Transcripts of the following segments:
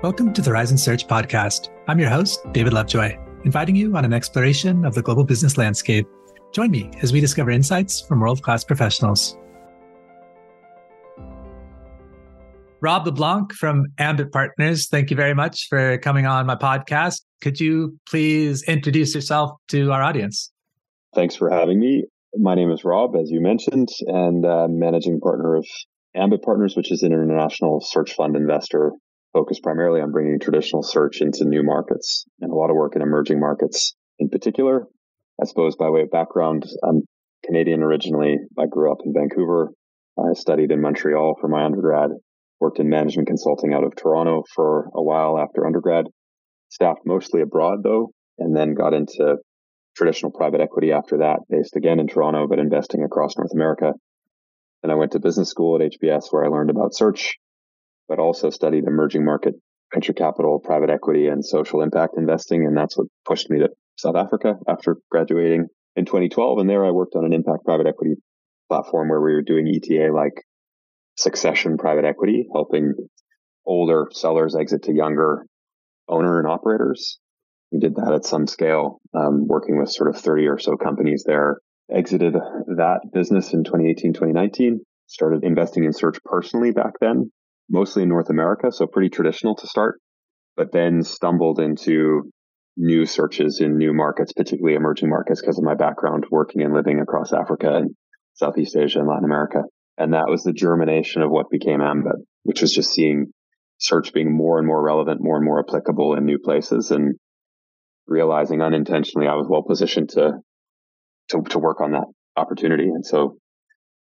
Welcome to the Horizon Search Podcast. I'm your host, David Lovejoy, inviting you on an exploration of the global business landscape. Join me as we discover insights from world class professionals. Rob LeBlanc from Ambit Partners, thank you very much for coming on my podcast. Could you please introduce yourself to our audience? Thanks for having me. My name is Rob, as you mentioned, and uh, managing partner of Ambit Partners, which is an international search fund investor focused primarily on bringing traditional search into new markets and a lot of work in emerging markets in particular. I suppose by way of background, I'm Canadian originally. I grew up in Vancouver. I studied in Montreal for my undergrad, worked in management consulting out of Toronto for a while after undergrad, staffed mostly abroad though, and then got into traditional private equity after that, based again in Toronto, but investing across North America. And I went to business school at HBS where I learned about search but also studied emerging market venture capital, private equity, and social impact investing. And that's what pushed me to South Africa after graduating in 2012. And there I worked on an impact private equity platform where we were doing ETA like succession private equity, helping older sellers exit to younger owner and operators. We did that at some scale, um, working with sort of 30 or so companies there. Exited that business in 2018, 2019. Started investing in search personally back then mostly in North America, so pretty traditional to start, but then stumbled into new searches in new markets, particularly emerging markets, because of my background working and living across Africa and Southeast Asia and Latin America. And that was the germination of what became Ambit, which was just seeing search being more and more relevant, more and more applicable in new places and realizing unintentionally I was well positioned to, to, to work on that opportunity. And so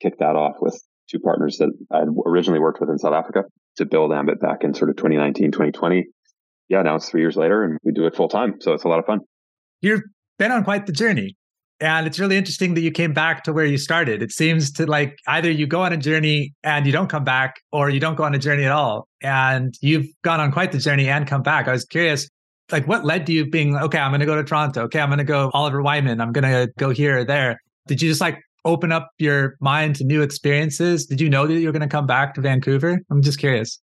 kicked that off with two partners that I had originally worked with in South Africa to build Ambit back in sort of 2019, 2020. Yeah, now it's three years later and we do it full time. So it's a lot of fun. You've been on quite the journey. And it's really interesting that you came back to where you started. It seems to like either you go on a journey and you don't come back, or you don't go on a journey at all. And you've gone on quite the journey and come back. I was curious, like what led to you being, okay, I'm going to go to Toronto. Okay, I'm going to go Oliver Wyman. I'm going to go here or there. Did you just like open up your mind to new experiences? Did you know that you were going to come back to Vancouver? I'm just curious.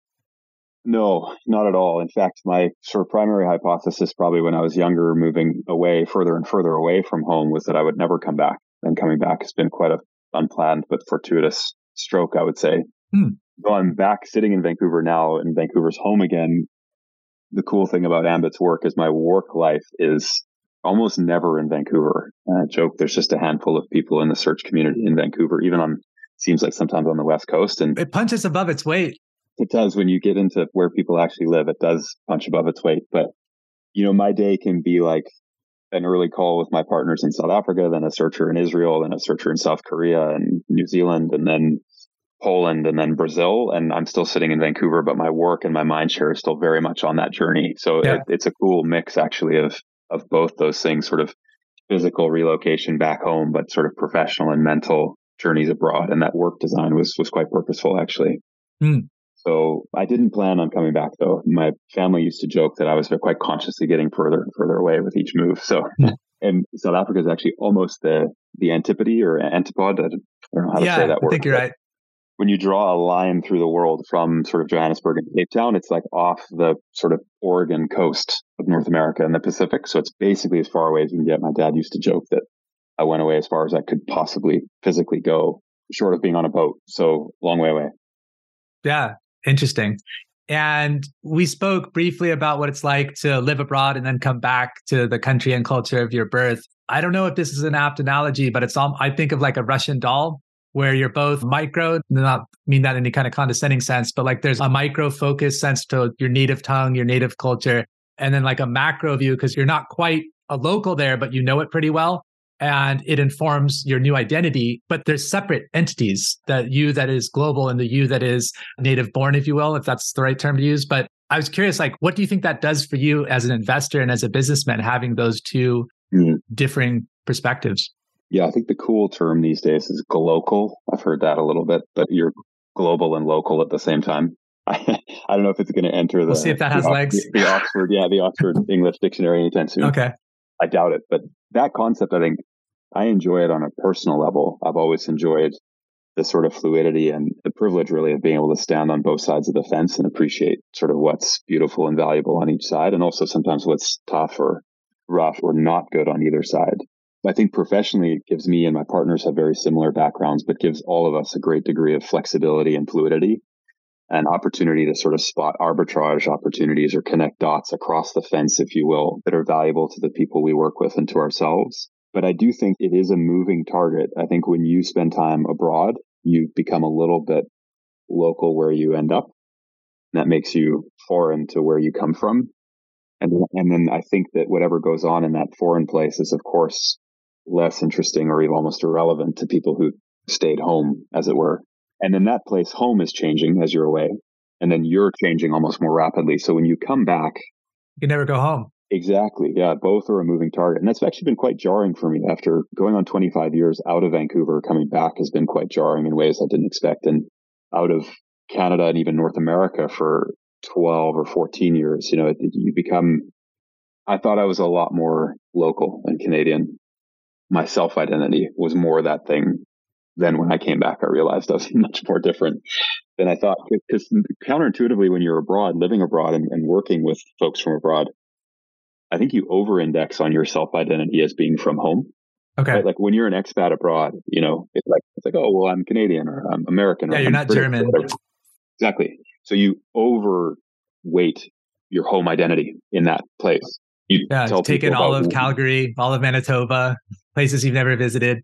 No, not at all. In fact, my sort of primary hypothesis, probably when I was younger, moving away further and further away from home, was that I would never come back. And coming back has been quite a unplanned but fortuitous stroke, I would say. Hmm. Though I'm back sitting in Vancouver now, and Vancouver's home again. The cool thing about Ambit's work is my work life is almost never in Vancouver. Uh, joke, there's just a handful of people in the search community in Vancouver, even on, seems like sometimes on the West Coast. And it punches above its weight. It does when you get into where people actually live, it does punch above its weight. But, you know, my day can be like an early call with my partners in South Africa, then a searcher in Israel, then a searcher in South Korea and New Zealand, and then Poland and then Brazil. And I'm still sitting in Vancouver, but my work and my mind share is still very much on that journey. So yeah. it, it's a cool mix actually of of both those things, sort of physical relocation back home, but sort of professional and mental journeys abroad. And that work design was was quite purposeful, actually. Mm. So I didn't plan on coming back, though. My family used to joke that I was quite consciously getting further and further away with each move. So, mm. and South Africa is actually almost the the antipode or antipod. I don't know how yeah, to say that word. I think you're right when you draw a line through the world from sort of Johannesburg and Cape Town, it's like off the sort of Oregon coast of North America and the Pacific. So it's basically as far away as you can get. My dad used to joke that I went away as far as I could possibly physically go, short of being on a boat. So long way away. Yeah, interesting. And we spoke briefly about what it's like to live abroad and then come back to the country and culture of your birth. I don't know if this is an apt analogy, but it's all, I think of like a Russian doll where you're both micro, not mean that in any kind of condescending sense, but like there's a micro focus sense to your native tongue, your native culture, and then like a macro view because you're not quite a local there, but you know it pretty well. And it informs your new identity, but there's separate entities that you that is global and the you that is native born, if you will, if that's the right term to use. But I was curious, like, what do you think that does for you as an investor and as a businessman, having those 2 mm-hmm. differing perspectives? Yeah, I think the cool term these days is glocal. I've heard that a little bit, but you're global and local at the same time. I, I don't know if it's going to enter the. We'll see if that has the, legs. The, the Oxford, yeah, the Oxford English Dictionary anytime soon. Okay. I doubt it, but that concept, I think, I enjoy it on a personal level. I've always enjoyed the sort of fluidity and the privilege really of being able to stand on both sides of the fence and appreciate sort of what's beautiful and valuable on each side and also sometimes what's tough or rough or not good on either side. I think professionally it gives me and my partners have very similar backgrounds, but gives all of us a great degree of flexibility and fluidity and opportunity to sort of spot arbitrage opportunities or connect dots across the fence, if you will, that are valuable to the people we work with and to ourselves. But I do think it is a moving target. I think when you spend time abroad, you become a little bit local where you end up. That makes you foreign to where you come from. And, and then I think that whatever goes on in that foreign place is, of course, less interesting or even almost irrelevant to people who stayed home, as it were. And then that place home is changing as you're away. And then you're changing almost more rapidly. So when you come back, you can never go home. Exactly. Yeah. Both are a moving target. And that's actually been quite jarring for me after going on 25 years out of Vancouver. Coming back has been quite jarring in ways I didn't expect. And out of Canada and even North America for 12 or 14 years, you know, it, you become, I thought I was a lot more local and Canadian. My self identity was more that thing then when I came back, I realized I was much more different than I thought. Because counterintuitively, when you're abroad, living abroad and, and working with folks from abroad, I think you over index on your self identity as being from home. Okay. Right? Like when you're an expat abroad, you know, it's like, it's like, oh, well, I'm Canadian or I'm American. Yeah, you're I'm not British German. Exactly. So you overweight your home identity in that place. You yeah, take in all of Calgary, all of Manitoba, places you've never visited.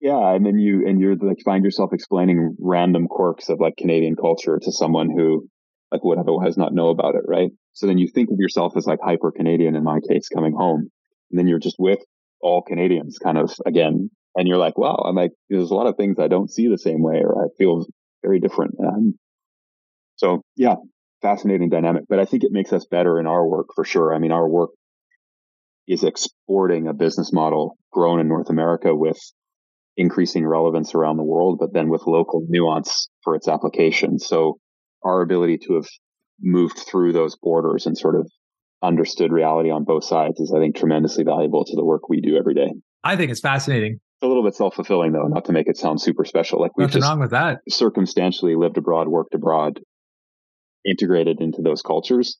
Yeah, and then you and you're like find yourself explaining random quirks of like Canadian culture to someone who like would otherwise not know about it, right? So then you think of yourself as like hyper Canadian in my case coming home, and then you're just with all Canadians kind of again, and you're like, wow, I'm like, there's a lot of things I don't see the same way, or I feel very different. Um, so yeah, fascinating dynamic, but I think it makes us better in our work for sure. I mean, our work is exporting a business model grown in North America with increasing relevance around the world, but then with local nuance for its application. So our ability to have moved through those borders and sort of understood reality on both sides is, I think, tremendously valuable to the work we do every day. I think it's fascinating. It's a little bit self fulfilling, though, not to make it sound super special. Like we've Nothing wrong with that. Circumstantially lived abroad, worked abroad, integrated into those cultures.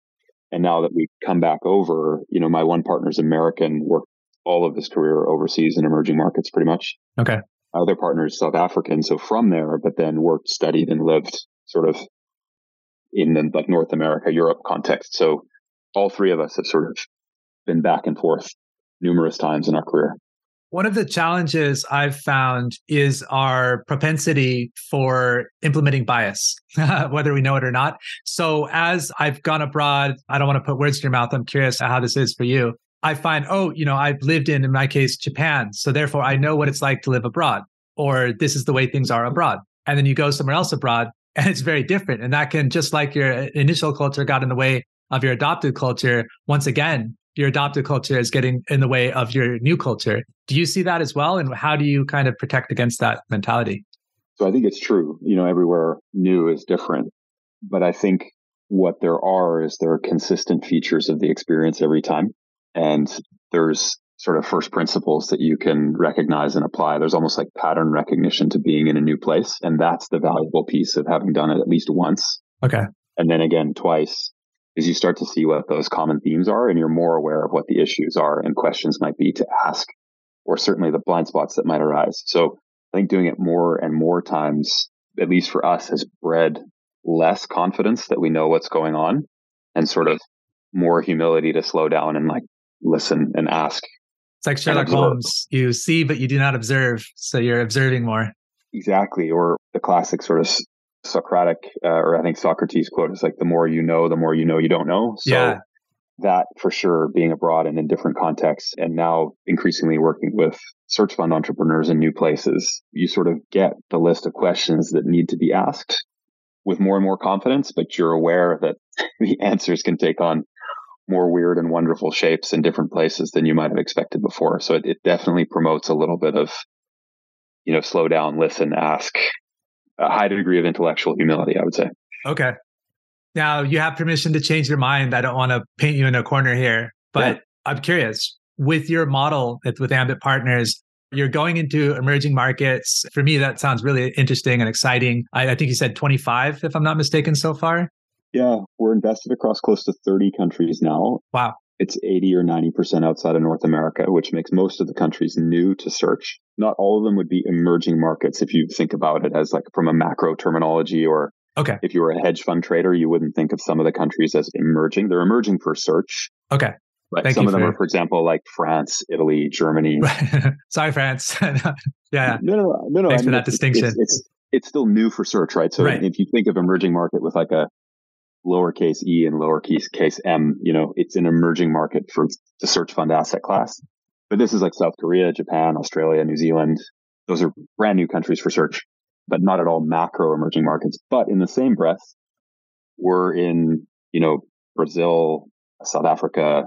And now that we come back over, you know, my one partner's American, worked all of his career overseas in emerging markets pretty much. Okay. My Other partners, South African. So from there, but then worked, studied and lived sort of in the like North America, Europe context. So all three of us have sort of been back and forth numerous times in our career. One of the challenges I've found is our propensity for implementing bias, whether we know it or not. So, as I've gone abroad, I don't want to put words in your mouth. I'm curious how this is for you. I find, oh, you know, I've lived in, in my case, Japan. So therefore I know what it's like to live abroad, or this is the way things are abroad. And then you go somewhere else abroad and it's very different. And that can, just like your uh, initial culture got in the way of your adopted culture, once again, your adopted culture is getting in the way of your new culture. Do you see that as well? And how do you kind of protect against that mentality? So I think it's true. You know, everywhere new is different. But I think what there are is there are consistent features of the experience every time. And there's sort of first principles that you can recognize and apply. There's almost like pattern recognition to being in a new place. And that's the valuable piece of having done it at least once. Okay. And then again, twice is you start to see what those common themes are and you're more aware of what the issues are and questions might be to ask or certainly the blind spots that might arise. So I think doing it more and more times, at least for us, has bred less confidence that we know what's going on and sort of more humility to slow down and like listen and ask. It's like Sherlock Holmes. You see, but you do not observe. So you're observing more. Exactly. Or the classic sort of Socratic, uh, or I think Socrates quote is like, the more you know, the more you know you don't know. So yeah. that for sure, being abroad and in different contexts, and now increasingly working with search fund entrepreneurs in new places, you sort of get the list of questions that need to be asked with more and more confidence, but you're aware that the answers can take on more weird and wonderful shapes in different places than you might have expected before. So it, it definitely promotes a little bit of, you know, slow down, listen, ask, a high degree of intellectual humility, I would say. Okay. Now you have permission to change your mind. I don't want to paint you in a corner here, but yeah. I'm curious with your model with Ambit Partners, You're going into emerging markets. For me, that sounds really interesting and exciting. I, I think you said 25, if I'm not mistaken, so far. Yeah, we're invested across close to 30 countries now. Wow. It's 80 or 90% outside of North America, which makes most of the countries new to search. Not all of them would be emerging markets if you think about it as like from a macro terminology or Okay. if you were a hedge fund trader, you wouldn't think of some of the countries as emerging. They're emerging for search. Okay. But Thank some of them for- are, for example, like France, Italy, Germany. Sorry, France. yeah. No, no, no, no. Thanks I for that it's- distinction. It's, it's it's still new for search, right? So Right. if you think of emerging market with like a lowercase e and lowercase case m, you know, it's an emerging market for the search fund asset class. But this is like South Korea, Japan, Australia, New Zealand. Those are brand new countries for search, but not at all macro emerging markets. But in the same breath, we're in, you know, Brazil, South Africa,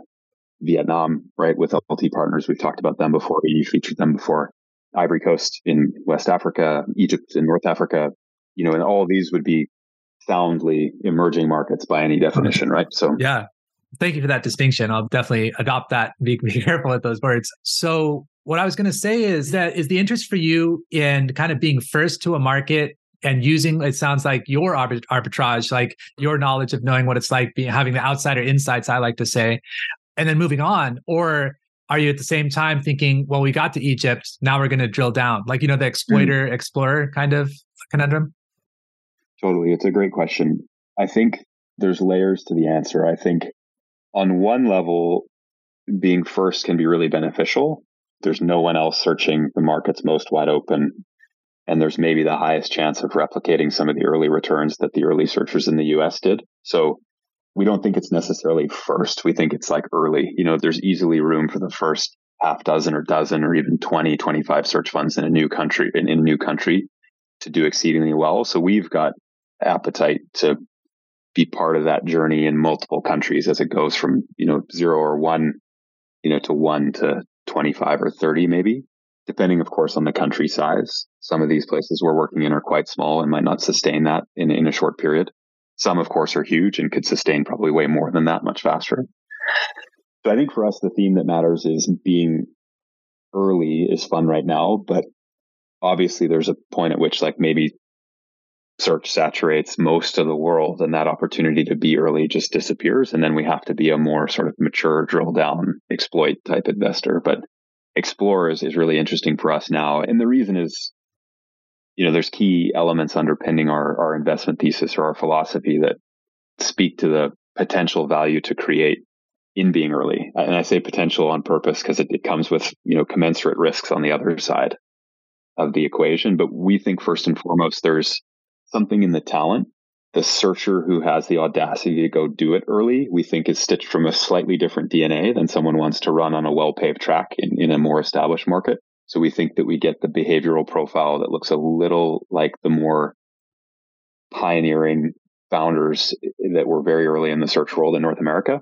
Vietnam, right? With LT partners. We've talked about them before. We featured them before. Ivory Coast in West Africa, Egypt in North Africa, you know, and all of these would be soundly emerging markets by any definition, right? So Yeah. Thank you for that distinction. I'll definitely adopt that. Be, be careful with those words. So, what I was going to say is that is the interest for you in kind of being first to a market and using it sounds like your arbitrage, like your knowledge of knowing what it's like, being having the outsider insights. I like to say, and then moving on, or are you at the same time thinking, well, we got to Egypt, now we're going to drill down, like you know the hmm. exploiter explorer kind of conundrum? Totally. It's a great question. I think there's layers to the answer. I think on one level, being first can be really beneficial. There's no one else searching. The market's most wide open. And there's maybe the highest chance of replicating some of the early returns that the early searchers in the US did. So we don't think it's necessarily first. We think it's like early. You know, there's easily room for the first half dozen or dozen or even 20, 25 search funds in a new country, in, in a new country to do exceedingly well. So we've got appetite to be part of that journey in multiple countries as it goes from, you know, zero or one, you know, to one to 25 or 30 maybe, depending of course on the country size. Some of these places we're working in are quite small and might not sustain that in, in a short period. Some of course are huge and could sustain probably way more than that much faster. So I think for us, the theme that matters is being early is fun right now, but obviously there's a point at which like maybe search saturates most of the world and that opportunity to be early just disappears. And then we have to be a more sort of mature, drill down, exploit type investor. But explore is, is really interesting for us now. And the reason is, you know, there's key elements underpinning our, our investment thesis or our philosophy that speak to the potential value to create in being early. And I say potential on purpose because it, it comes with, you know, commensurate risks on the other side of the equation. But we think first and foremost, there's something in the talent. The searcher who has the audacity to go do it early, we think is stitched from a slightly different DNA than someone wants to run on a well paved track in, in a more established market. So we think that we get the behavioral profile that looks a little like the more pioneering founders that were very early in the search world in North America.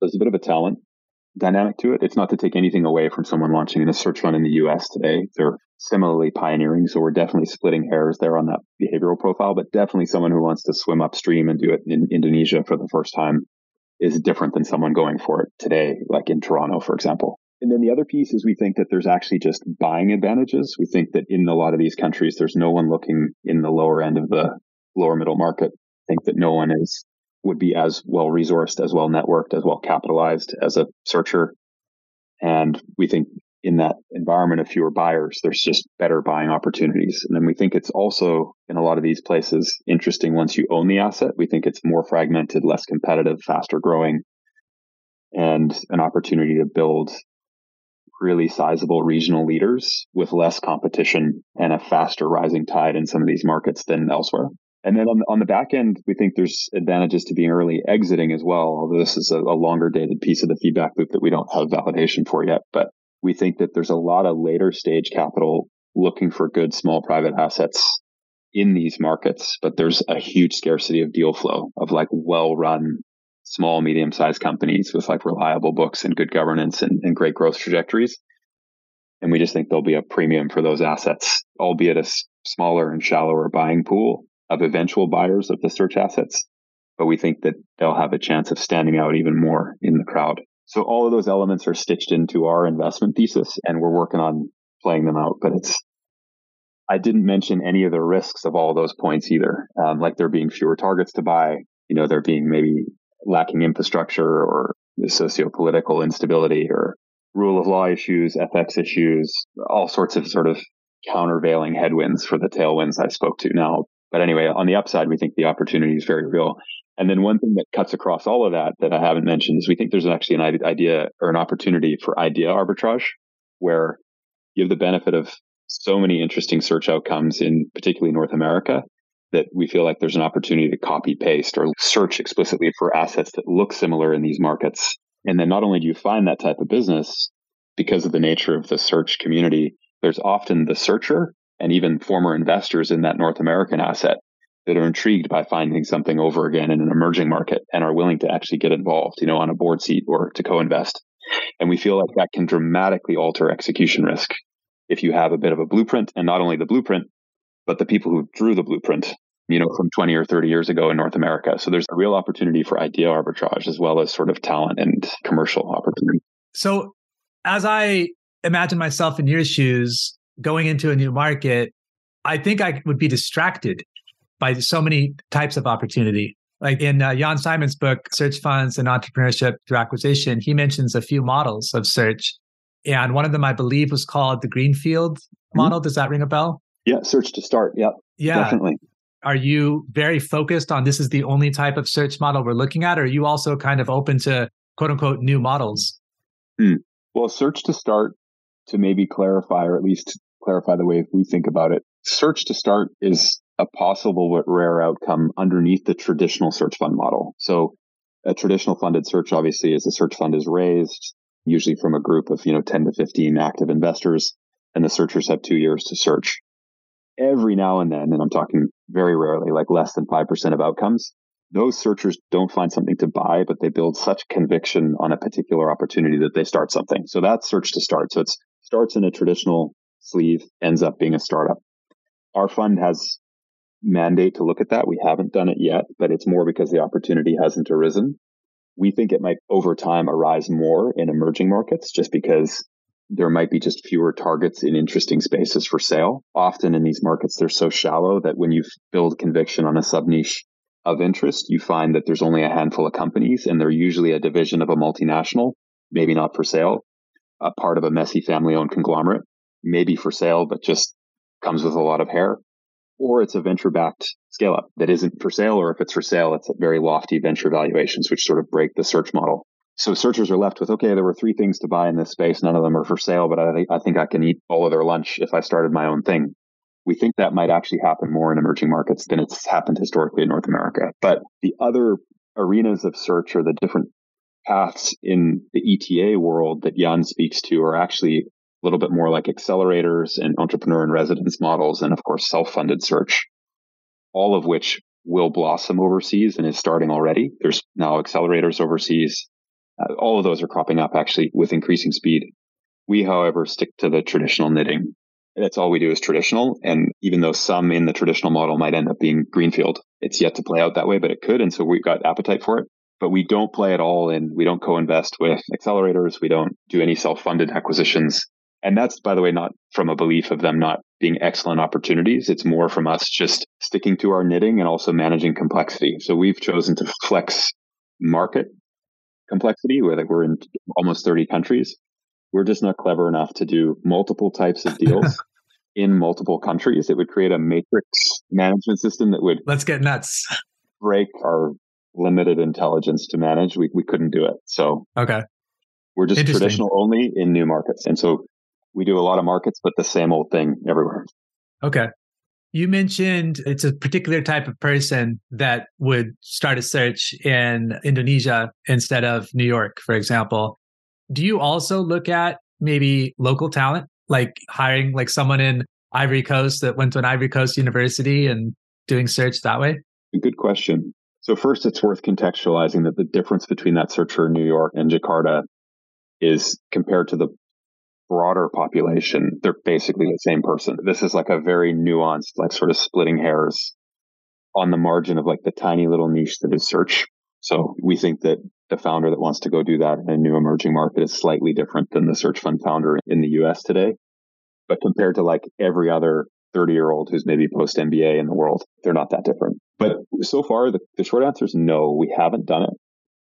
There's a bit of a talent dynamic to it. It's not to take anything away from someone launching in a search fund in the US today. They're similarly pioneering. So we're definitely splitting hairs there on that behavioral profile, but definitely someone who wants to swim upstream and do it in Indonesia for the first time is different than someone going for it today, like in Toronto, for example. And then the other piece is we think that there's actually just buying advantages. We think that in a lot of these countries, there's no one looking in the lower end of the lower middle market. I think that no one is would be as well resourced, as well networked, as well capitalized as a searcher. And we think in that environment of fewer buyers, there's just better buying opportunities. And then we think it's also in a lot of these places interesting once you own the asset. We think it's more fragmented, less competitive, faster growing, and an opportunity to build really sizable regional leaders with less competition and a faster rising tide in some of these markets than elsewhere. And then on the, on the back end, we think there's advantages to being early exiting as well. Although this is a, a longer dated piece of the feedback loop that we don't have validation for yet, but we think that there's a lot of later stage capital looking for good small private assets in these markets, but there's a huge scarcity of deal flow of like well run small, medium sized companies with like reliable books and good governance and, and great growth trajectories. And we just think there'll be a premium for those assets, albeit a smaller and shallower buying pool of eventual buyers of the search assets. But we think that they'll have a chance of standing out even more in the crowd. So all of those elements are stitched into our investment thesis, and we're working on playing them out. But it's, I didn't mention any of the risks of all those points either. Um, like there being fewer targets to buy, you know, there being maybe lacking infrastructure or socio-political instability or rule of law issues, FX issues, all sorts of sort of countervailing headwinds for the tailwinds I spoke to now. But anyway, on the upside, we think the opportunity is very real. And then one thing that cuts across all of that that I haven't mentioned is we think there's actually an idea or an opportunity for idea arbitrage where you have the benefit of so many interesting search outcomes in particularly North America that we feel like there's an opportunity to copy paste or search explicitly for assets that look similar in these markets. And then not only do you find that type of business because of the nature of the search community, there's often the searcher and even former investors in that North American asset that are intrigued by finding something over again in an emerging market and are willing to actually get involved, you know, on a board seat or to co-invest. And we feel like that can dramatically alter execution risk if you have a bit of a blueprint and not only the blueprint, but the people who drew the blueprint, you know, from 20 or 30 years ago in North America. So there's a real opportunity for idea arbitrage as well as sort of talent and commercial opportunity. So as I imagine myself in your shoes going into a new market, I think I would be distracted by so many types of opportunity. Like in uh, Jan Simon's book, Search Funds and Entrepreneurship Through Acquisition, he mentions a few models of search. And one of them, I believe, was called the Greenfield mm-hmm. model. Does that ring a bell? Yeah, search to start. Yep. Yeah. Definitely. Are you very focused on this is the only type of search model we're looking at? Or are you also kind of open to quote unquote new models? Hmm. Well, search to start to maybe clarify, or at least clarify the way we think about it. Search to start is a possible but rare outcome underneath the traditional search fund model. So a traditional funded search obviously is a search fund is raised usually from a group of, you know, 10 to 15 active investors and the searchers have two years to search. Every now and then, and I'm talking very rarely, like less than 5% of outcomes, those searchers don't find something to buy, but they build such conviction on a particular opportunity that they start something. So that's search to start. So it starts in a traditional sleeve, ends up being a startup. Our fund has mandate to look at that. We haven't done it yet, but it's more because the opportunity hasn't arisen. We think it might over time arise more in emerging markets just because there might be just fewer targets in interesting spaces for sale. Often in these markets, they're so shallow that when you build conviction on a sub niche of interest, you find that there's only a handful of companies and they're usually a division of a multinational, maybe not for sale, a part of a messy family owned conglomerate, maybe for sale, but just comes with a lot of hair or it's a venture backed scale up that isn't for sale, or if it's for sale, it's at very lofty venture valuations, which sort of break the search model. So searchers are left with, okay, there were three things to buy in this space. None of them are for sale, but I, I think I can eat all of their lunch if I started my own thing. We think that might actually happen more in emerging markets than it's happened historically in North America. But the other arenas of search or the different paths in the ETA world that Jan speaks to are actually a little bit more like accelerators and entrepreneur in residence models, and of course, self funded search, all of which will blossom overseas and is starting already. There's now accelerators overseas. Uh, all of those are cropping up actually with increasing speed. We, however, stick to the traditional knitting. That's all we do is traditional. And even though some in the traditional model might end up being greenfield, it's yet to play out that way, but it could. And so we've got appetite for it. But we don't play at all in, we don't co-invest with accelerators. We don't do any self-funded acquisitions. And that's, by the way, not from a belief of them not being excellent opportunities. It's more from us just sticking to our knitting and also managing complexity. So we've chosen to flex market complexity where we're in almost 30 countries. We're just not clever enough to do multiple types of deals in multiple countries. It would create a matrix management system that would let's get nuts break our limited intelligence to manage. We, we couldn't do it. So, okay. We're just traditional only in new markets. And so we do a lot of markets, but the same old thing everywhere. Okay. You mentioned it's a particular type of person that would start a search in Indonesia instead of New York, for example. Do you also look at maybe local talent, like hiring like someone in Ivory Coast that went to an Ivory Coast university and doing search that way? Good question. So first, it's worth contextualizing that the difference between that searcher in New York and Jakarta is compared to the broader population, they're basically the same person. This is like a very nuanced, like sort of splitting hairs on the margin of like the tiny little niche that is search. So we think that the founder that wants to go do that in a new emerging market is slightly different than the search fund founder in the US today. But compared to like every other 30 year old who's maybe post MBA in the world, they're not that different. But so far, the, the short answer is no, we haven't done it.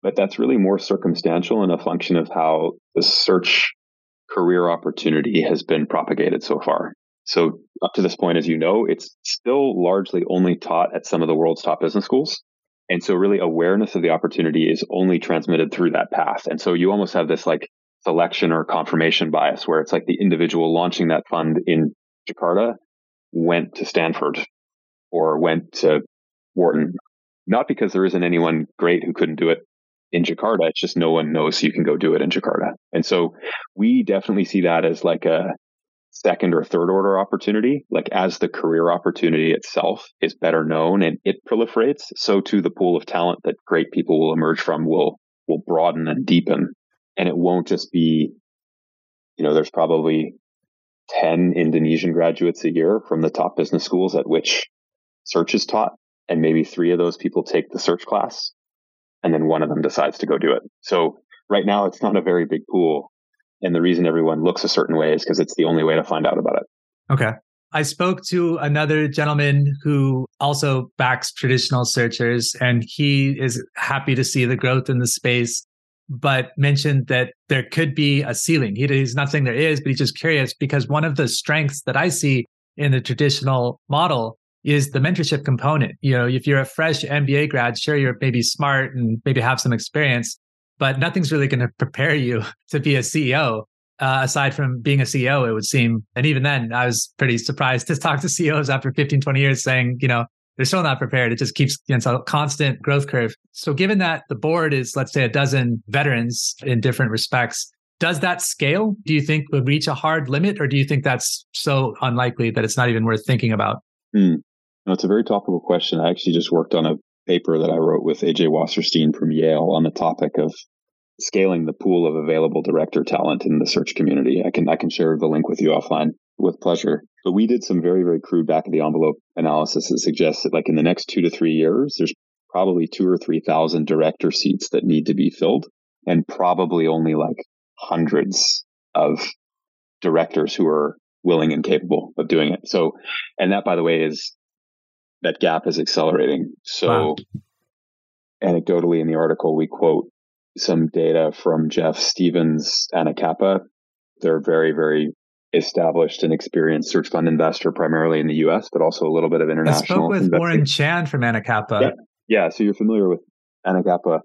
But that's really more circumstantial and a function of how the search career opportunity has been propagated so far. So up to this point, as you know, it's still largely only taught at some of the world's top business schools. And so really awareness of the opportunity is only transmitted through that path. And so you almost have this like selection or confirmation bias where it's like the individual launching that fund in Jakarta went to Stanford or went to Wharton, not because there isn't anyone great who couldn't do it in Jakarta. It's just no one knows you can go do it in Jakarta. And so we definitely see that as like a second or third order opportunity. Like as the career opportunity itself is better known and it proliferates, so too the pool of talent that great people will emerge from will will broaden and deepen. And it won't just be, you know, there's probably 10 Indonesian graduates a year from the top business schools at which search is taught. And maybe three of those people take the search class and then one of them decides to go do it. So right now it's not a very big pool. And the reason everyone looks a certain way is because it's the only way to find out about it. Okay. I spoke to another gentleman who also backs traditional searchers, and he is happy to see the growth in the space, but mentioned that there could be a ceiling. He, he's not saying there is, but he's just curious because one of the strengths that I see in the traditional model is the mentorship component. You know, if you're a fresh MBA grad, sure, you're maybe smart and maybe have some experience, but nothing's really going to prepare you to be a CEO. Uh, aside from being a CEO, it would seem. And even then, I was pretty surprised to talk to CEOs after 15, 20 years saying, you know, they're still not prepared. It just keeps, you know, it's a constant growth curve. So given that the board is, let's say, a dozen veterans in different respects, does that scale? Do you think would reach a hard limit or do you think that's so unlikely that it's not even worth thinking about? Hmm. It's a very topical question. I actually just worked on a paper that I wrote with AJ Wasserstein from Yale on the topic of scaling the pool of available director talent in the search community. I can I can share the link with you offline with pleasure. But we did some very very crude back of the envelope analysis that suggests that like in the next 2 to 3 years there's probably 2 or 3,000 director seats that need to be filled and probably only like hundreds of directors who are willing and capable of doing it. So and that by the way is that gap is accelerating. So wow. anecdotally in the article, we quote some data from Jeff Stevens Anacapa. They're very, very established and experienced search fund investor, primarily in the U.S., but also a little bit of international. I spoke with investing. Warren Chan from Anacapa. Yeah. yeah, so you're familiar with Anacapa.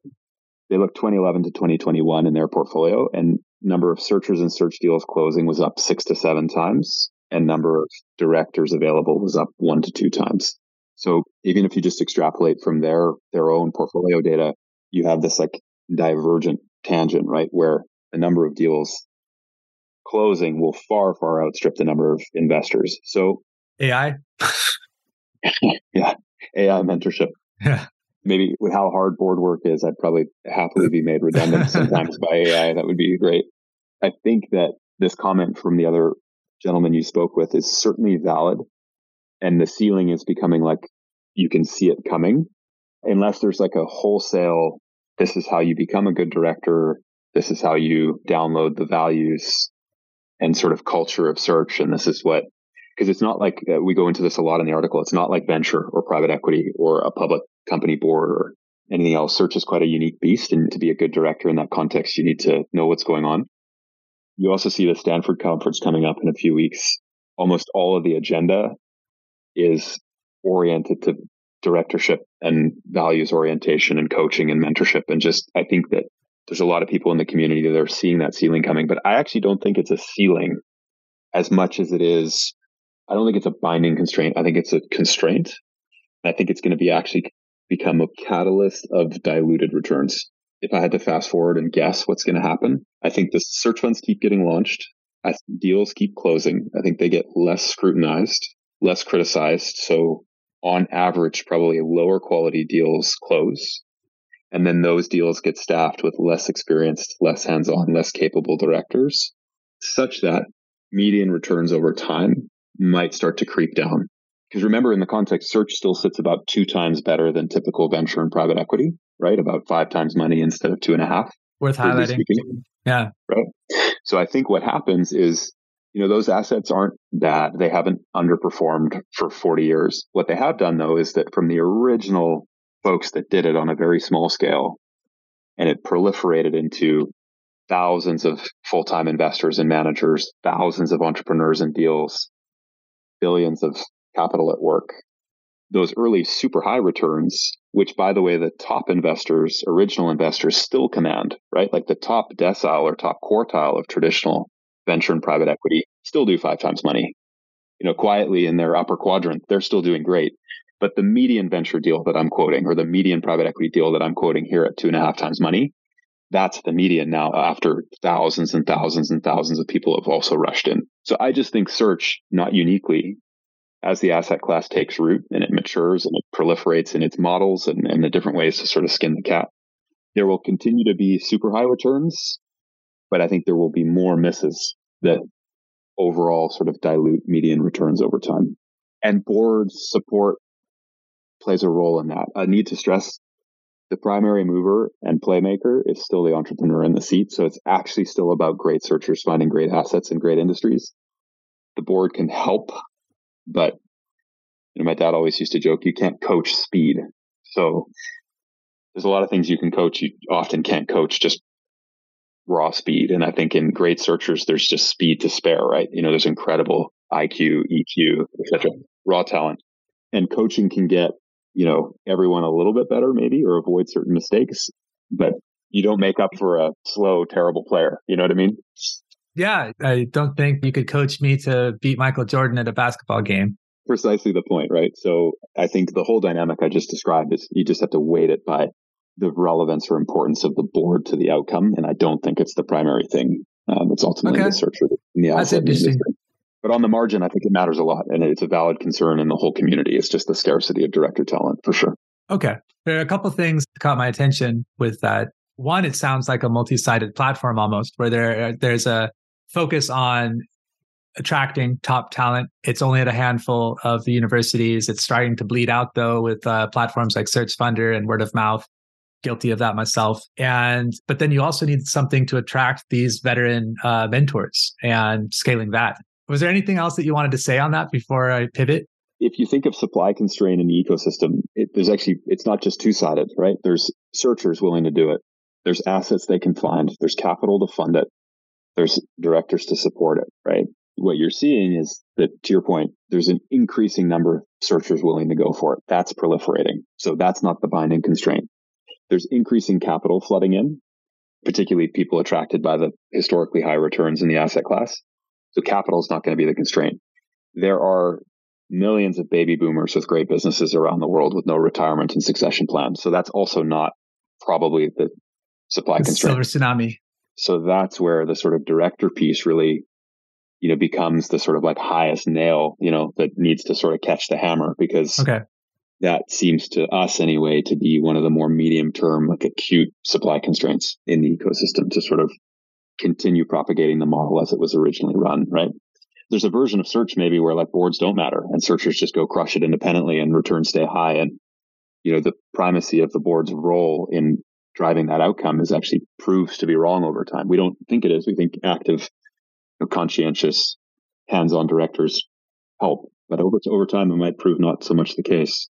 They looked 2011 to 2021 in their portfolio, and number of searchers and search deals closing was up six to seven times, and number of directors available was up one to two times. So even if you just extrapolate from their their own portfolio data, you have this like divergent tangent, right? Where the number of deals closing will far, far outstrip the number of investors. So AI. yeah. AI mentorship. Yeah. Maybe with how hard board work is, I'd probably happily be made redundant sometimes by AI. That would be great. I think that this comment from the other gentleman you spoke with is certainly valid. And the ceiling is becoming like you can see it coming unless there's like a wholesale, this is how you become a good director. This is how you download the values and sort of culture of search. And this is what, because it's not like uh, we go into this a lot in the article. It's not like venture or private equity or a public company board or anything else. Search is quite a unique beast. And to be a good director in that context, you need to know what's going on. You also see the Stanford conference coming up in a few weeks. Almost all of the agenda is oriented to directorship and values orientation and coaching and mentorship. And just, I think that there's a lot of people in the community that are seeing that ceiling coming, but I actually don't think it's a ceiling as much as it is. I don't think it's a binding constraint. I think it's a constraint. I think it's going to be actually become a catalyst of diluted returns. If I had to fast forward and guess what's going to happen, I think the search funds keep getting launched deals keep closing. I think they get less scrutinized, less criticized. So on average, probably lower quality deals close. And then those deals get staffed with less experienced, less hands on, less capable directors, such that median returns over time might start to creep down. Because remember, in the context, search still sits about two times better than typical venture and private equity, right? About five times money instead of two and a half. Worth highlighting. Speaking. Yeah. Right. So I think what happens is you know, those assets aren't bad. They haven't underperformed for 40 years. What they have done though is that from the original folks that did it on a very small scale and it proliferated into thousands of full-time investors and managers, thousands of entrepreneurs and deals, billions of capital at work. Those early super high returns, which by the way, the top investors, original investors still command, right? Like the top decile or top quartile of traditional venture and private equity still do five times money. You know, quietly in their upper quadrant, they're still doing great. But the median venture deal that I'm quoting, or the median private equity deal that I'm quoting here at two and a half times money, that's the median now after thousands and thousands and thousands of people have also rushed in. So I just think search, not uniquely, as the asset class takes root and it matures and it proliferates in its models and, and the different ways to sort of skin the cat, there will continue to be super high returns but I think there will be more misses that overall sort of dilute median returns over time. And board support plays a role in that. I need to stress the primary mover and playmaker is still the entrepreneur in the seat. So it's actually still about great searchers finding great assets in great industries. The board can help, but you know, my dad always used to joke, you can't coach speed. So there's a lot of things you can coach. You often can't coach just raw speed. And I think in great searchers, there's just speed to spare, right? You know, there's incredible IQ, EQ, etc. Raw talent. And coaching can get, you know, everyone a little bit better maybe or avoid certain mistakes, but you don't make up for a slow, terrible player. You know what I mean? Yeah. I don't think you could coach me to beat Michael Jordan at a basketball game. Precisely the point, right? So I think the whole dynamic I just described is you just have to weight it by the relevance or importance of the board to the outcome. And I don't think it's the primary thing um, that's ultimately okay. the search in the That's interesting. But on the margin, I think it matters a lot. And it's a valid concern in the whole community. It's just the scarcity of director talent for sure. Okay. There are a couple things that caught my attention with that. One, it sounds like a multi-sided platform almost, where there there's a focus on attracting top talent. It's only at a handful of the universities. It's starting to bleed out though with uh, platforms like Search Funder and word of mouth guilty of that myself. And but then you also need something to attract these veteran uh, mentors and scaling that. Was there anything else that you wanted to say on that before I pivot? If you think of supply constraint in the ecosystem, it, there's actually it's not just two sided, right? There's searchers willing to do it. There's assets they can find. There's capital to fund it. There's directors to support it, right? What you're seeing is that, to your point, there's an increasing number of searchers willing to go for it. That's proliferating. So that's not the binding constraint there's increasing capital flooding in, particularly people attracted by the historically high returns in the asset class. So capital is not going to be the constraint. There are millions of baby boomers with great businesses around the world with no retirement and succession plans. So that's also not probably the supply constraint. Silver tsunami. So that's where the sort of director piece really, you know, becomes the sort of like highest nail, you know, that needs to sort of catch the hammer because okay that seems to us anyway to be one of the more medium term, like acute supply constraints in the ecosystem to sort of continue propagating the model as it was originally run, right? There's a version of search maybe where like boards don't matter and searchers just go crush it independently and returns stay high. And, you know, the primacy of the board's role in driving that outcome is actually proves to be wrong over time. We don't think it is. We think active, you know, conscientious, hands-on directors help, but over, over time it might prove not so much the case.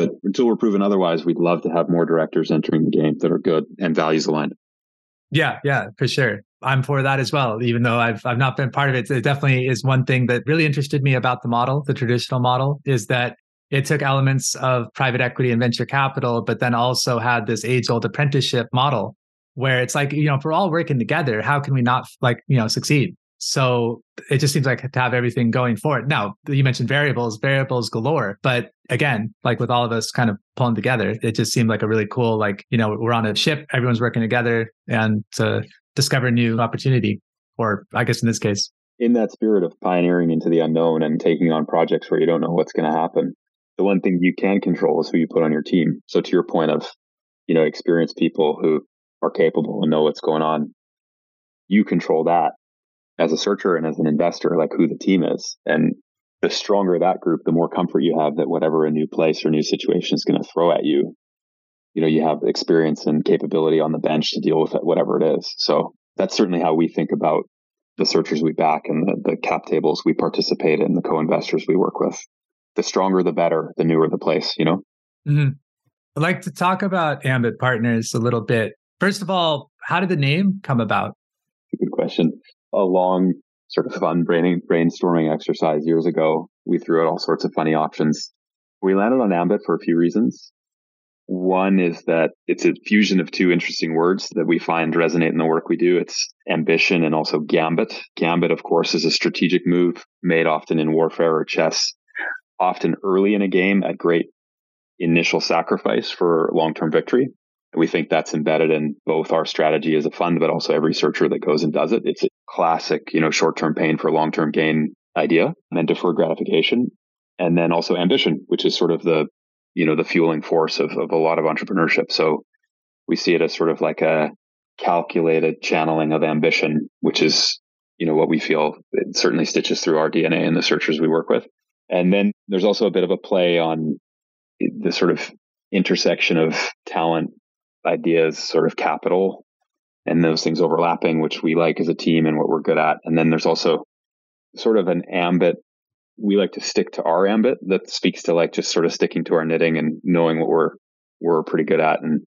But until we're proven otherwise, we'd love to have more directors entering the game that are good and values aligned. Yeah, yeah, for sure. I'm for that as well. Even though I've I've not been part of it, it definitely is one thing that really interested me about the model, the traditional model, is that it took elements of private equity and venture capital, but then also had this age old apprenticeship model where it's like, you know, if we're all working together, how can we not like, you know, succeed? So it just seems like to have everything going for it. Now, you mentioned variables, variables galore. But again, like with all of us kind of pulling together, it just seemed like a really cool, like, you know, we're on a ship, everyone's working together and to discover new opportunity, or I guess in this case. In that spirit of pioneering into the unknown and taking on projects where you don't know what's going to happen, the one thing you can control is who you put on your team. So to your point of, you know, experienced people who are capable and know what's going on, you control that as a searcher and as an investor, like who the team is. And the stronger that group, the more comfort you have that whatever a new place or new situation is going to throw at you, you know, you have experience and capability on the bench to deal with it, whatever it is. So that's certainly how we think about the searchers we back and the, the cap tables we participate in, the co-investors we work with. The stronger, the better, the newer the place, you know? Mm-hmm. I'd like to talk about Ambit Partners a little bit. First of all, how did the name come about? Good question. A long sort of fun brain, brainstorming exercise years ago. We threw out all sorts of funny options. We landed on Ambit for a few reasons. One is that it's a fusion of two interesting words that we find resonate in the work we do. It's ambition and also gambit. Gambit, of course, is a strategic move made often in warfare or chess, often early in a game at great initial sacrifice for long term victory. We think that's embedded in both our strategy as a fund, but also every searcher that goes and does it. It's classic, you know, short term pain for long term gain idea and deferred gratification. And then also ambition, which is sort of the you know the fueling force of, of a lot of entrepreneurship. So we see it as sort of like a calculated channeling of ambition, which is you know what we feel it certainly stitches through our DNA and the searchers we work with. And then there's also a bit of a play on the sort of intersection of talent, ideas, sort of capital, and those things overlapping, which we like as a team and what we're good at. And then there's also sort of an ambit we like to stick to our ambit that speaks to like just sort of sticking to our knitting and knowing what we're we're pretty good at and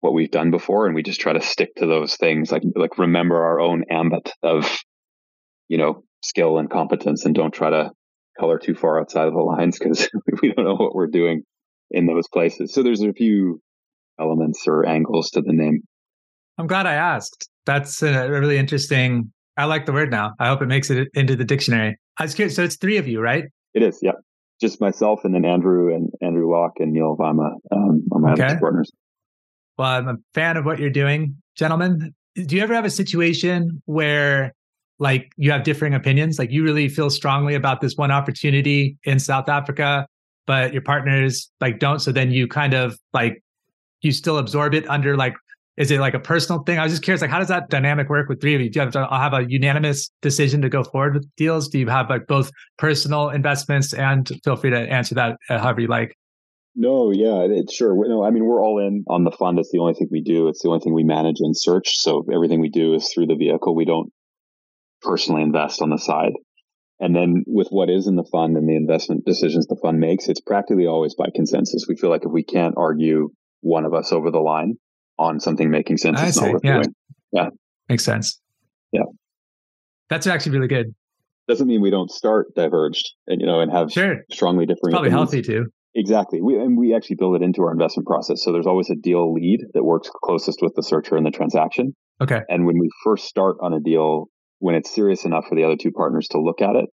what we've done before. And we just try to stick to those things like like remember our own ambit of you know skill and competence and don't try to color too far outside of the lines because we don't know what we're doing in those places. So there's a few elements or angles to the name i'm glad i asked that's a really interesting i like the word now i hope it makes it into the dictionary I was curious. So it's three of you, right? It is, yeah. Just myself and then Andrew and Andrew Locke and Neil Vama um, are my okay. other partners. Well, I'm a fan of what you're doing, gentlemen. Do you ever have a situation where like you have differing opinions? Like you really feel strongly about this one opportunity in South Africa, but your partners like don't. So then you kind of like you still absorb it under like is it like a personal thing? I was just curious, like, how does that dynamic work with three of you? Do you have to have a unanimous decision to go forward with deals? Do you have like both personal investments and feel free to answer that uh, however you like? No, yeah, it's sure. No, I mean, we're all in on the fund. It's the only thing we do. It's the only thing we manage and search. So everything we do is through the vehicle. We don't personally invest on the side. And then with what is in the fund and the investment decisions the fund makes, it's practically always by consensus. We feel like if we can't argue one of us over the line, on something making sense. I it's see. yeah. doing. Yeah. Makes sense. Yeah. That's actually really good. Doesn't mean we don't start diverged and you know and have sure. strongly differing. It's probably opinions. healthy too. Exactly. We and we actually build it into our investment process. So there's always a deal lead that works closest with the searcher in the transaction. Okay. And when we first start on a deal, when it's serious enough for the other two partners to look at it,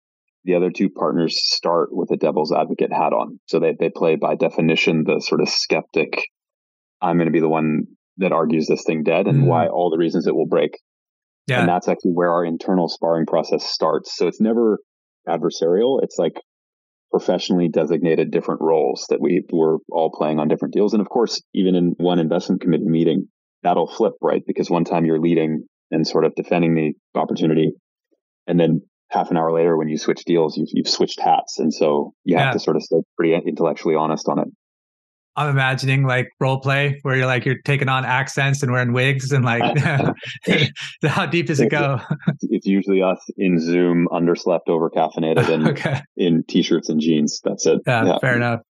the other two partners start with a devil's advocate hat on. So they, they play by definition the sort of skeptic, I'm going to be the one that argues this thing dead and mm. why all the reasons it will break. Yeah. And that's actually where our internal sparring process starts. So it's never adversarial. It's like professionally designated different roles that we were all playing on different deals. And of course, even in one investment committee meeting, that'll flip, right? Because one time you're leading and sort of defending the opportunity. And then half an hour later, when you switch deals, you've, you've switched hats. And so you have yeah. to sort of stay pretty intellectually honest on it. I'm imagining like role play where you're like you're taking on accents and wearing wigs and like how deep does it go? It's usually us in Zoom, underslept, over caffeinated, and okay. in t-shirts and jeans. That's it. Yeah, yeah, fair enough.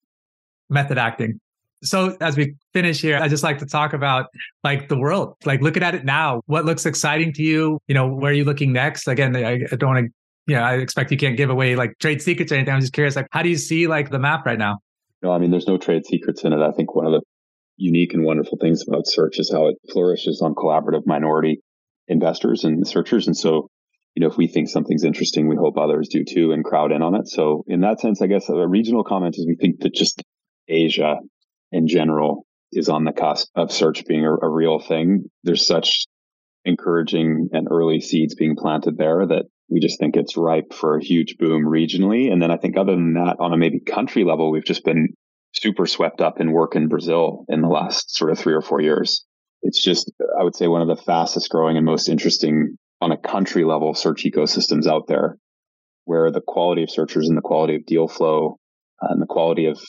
Method acting. So as we finish here, I just like to talk about like the world, like looking at it now. What looks exciting to you? You know, where are you looking next? Again, I, I don't want to. Yeah, you know, I expect you can't give away like trade secrets or anything. I'm just curious, like, how do you see like the map right now? No, I mean, there's no trade secrets in it. I think one of the unique and wonderful things about search is how it flourishes on collaborative minority investors and searchers. And so, you know, if we think something's interesting, we hope others do too and crowd in on it. So in that sense, I guess a regional comment is we think that just Asia in general is on the cusp of search being a, a real thing. There's such encouraging and early seeds being planted there that we just think it's ripe for a huge boom regionally. And then I think other than that, on a maybe country level, we've just been super swept up in work in Brazil in the last sort of three or four years. It's just, I would say, one of the fastest growing and most interesting on a country level search ecosystems out there, where the quality of searchers and the quality of deal flow uh, and the quality of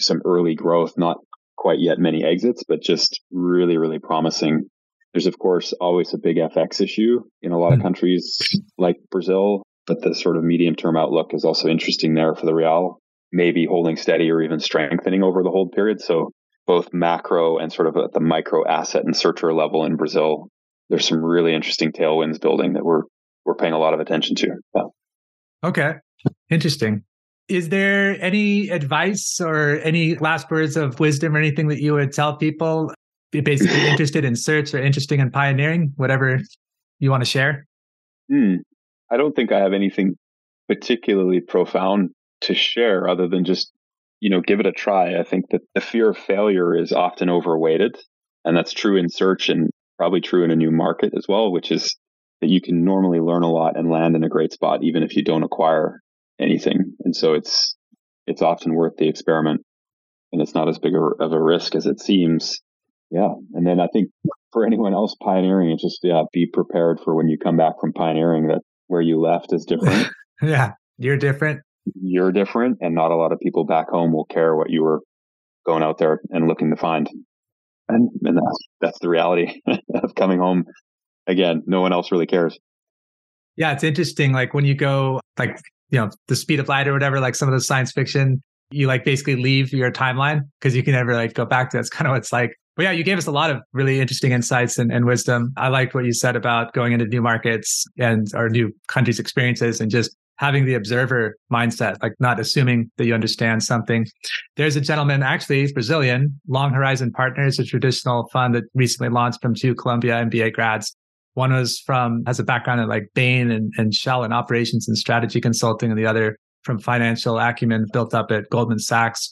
some early growth, not quite yet many exits, but just really, really promising There's, of course, always a big FX issue in a lot of hmm. countries like Brazil, but the sort of medium term outlook is also interesting there for the real, maybe holding steady or even strengthening over the hold period. So both macro and sort of at the micro asset and searcher level in Brazil, there's some really interesting tailwinds building that we're we're paying a lot of attention to. Yeah. Okay. Interesting. Is there any advice or any last words of wisdom or anything that you would tell people basically interested in search or interesting in pioneering, whatever you want to share? Hmm. I don't think I have anything particularly profound to share other than just, you know, give it a try. I think that the fear of failure is often overweighted. And that's true in search and probably true in a new market as well, which is that you can normally learn a lot and land in a great spot, even if you don't acquire anything. And so it's, it's often worth the experiment and it's not as big of a risk as it seems. Yeah. And then I think for anyone else pioneering, it's just, yeah, be prepared for when you come back from pioneering that where you left is different. yeah. You're different. You're different. And not a lot of people back home will care what you were going out there and looking to find. And, and that's, that's the reality of coming home again, no one else really cares. Yeah, it's interesting. Like when you go, like, you know, the speed of light or whatever, like some of the science fiction, you like basically leave your timeline because you can never like go back to it. It's kind of what it's like. But yeah, you gave us a lot of really interesting insights and, and wisdom. I liked what you said about going into new markets and our new countries' experiences and just having the observer mindset, like not assuming that you understand something. There's a gentleman, actually, he's Brazilian, Long Horizon Partners, a traditional fund that recently launched from two Columbia MBA grads. One was from, has a background in like Bain and, and Shell and operations and strategy consulting, and the other from financial acumen built up at Goldman Sachs.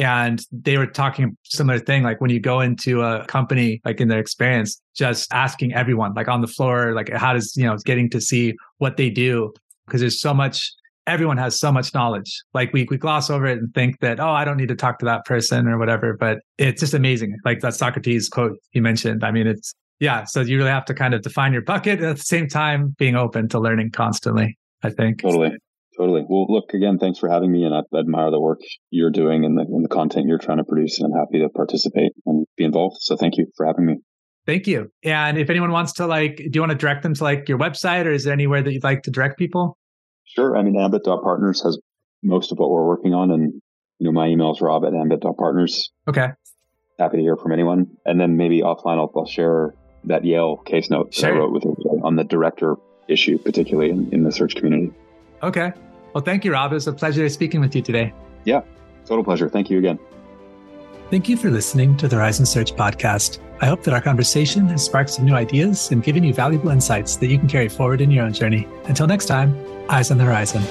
And they were talking similar thing, like when you go into a company, like in their experience, just asking everyone, like on the floor, like how does, you know, getting to see what they do. Cause there's so much, everyone has so much knowledge. Like we, we gloss over it and think that, oh, I don't need to talk to that person or whatever, but it's just amazing. Like that Socrates quote you mentioned. I mean, it's, yeah. So you really have to kind of define your bucket at the same time being open to learning constantly, I think. Totally. Totally. Well, look, again, thanks for having me. And I admire the work you're doing and the, and the content you're trying to produce. And I'm happy to participate and be involved. So thank you for having me. Thank you. And if anyone wants to like, do you want to direct them to like your website or is there anywhere that you'd like to direct people? Sure. I mean, ambit.partners has most of what we're working on. And, you know, my email is rob at ambit.partners. Okay. Happy to hear from anyone. And then maybe offline, I'll, I'll share that Yale case note that. I wrote with on the director issue, particularly in, in the search community. Okay. Well, thank you, Rob. It was a pleasure speaking with you today. Yeah, total pleasure. Thank you again. Thank you for listening to the Horizon Search podcast. I hope that our conversation has sparked some new ideas and given you valuable insights that you can carry forward in your own journey. Until next time, eyes on the horizon.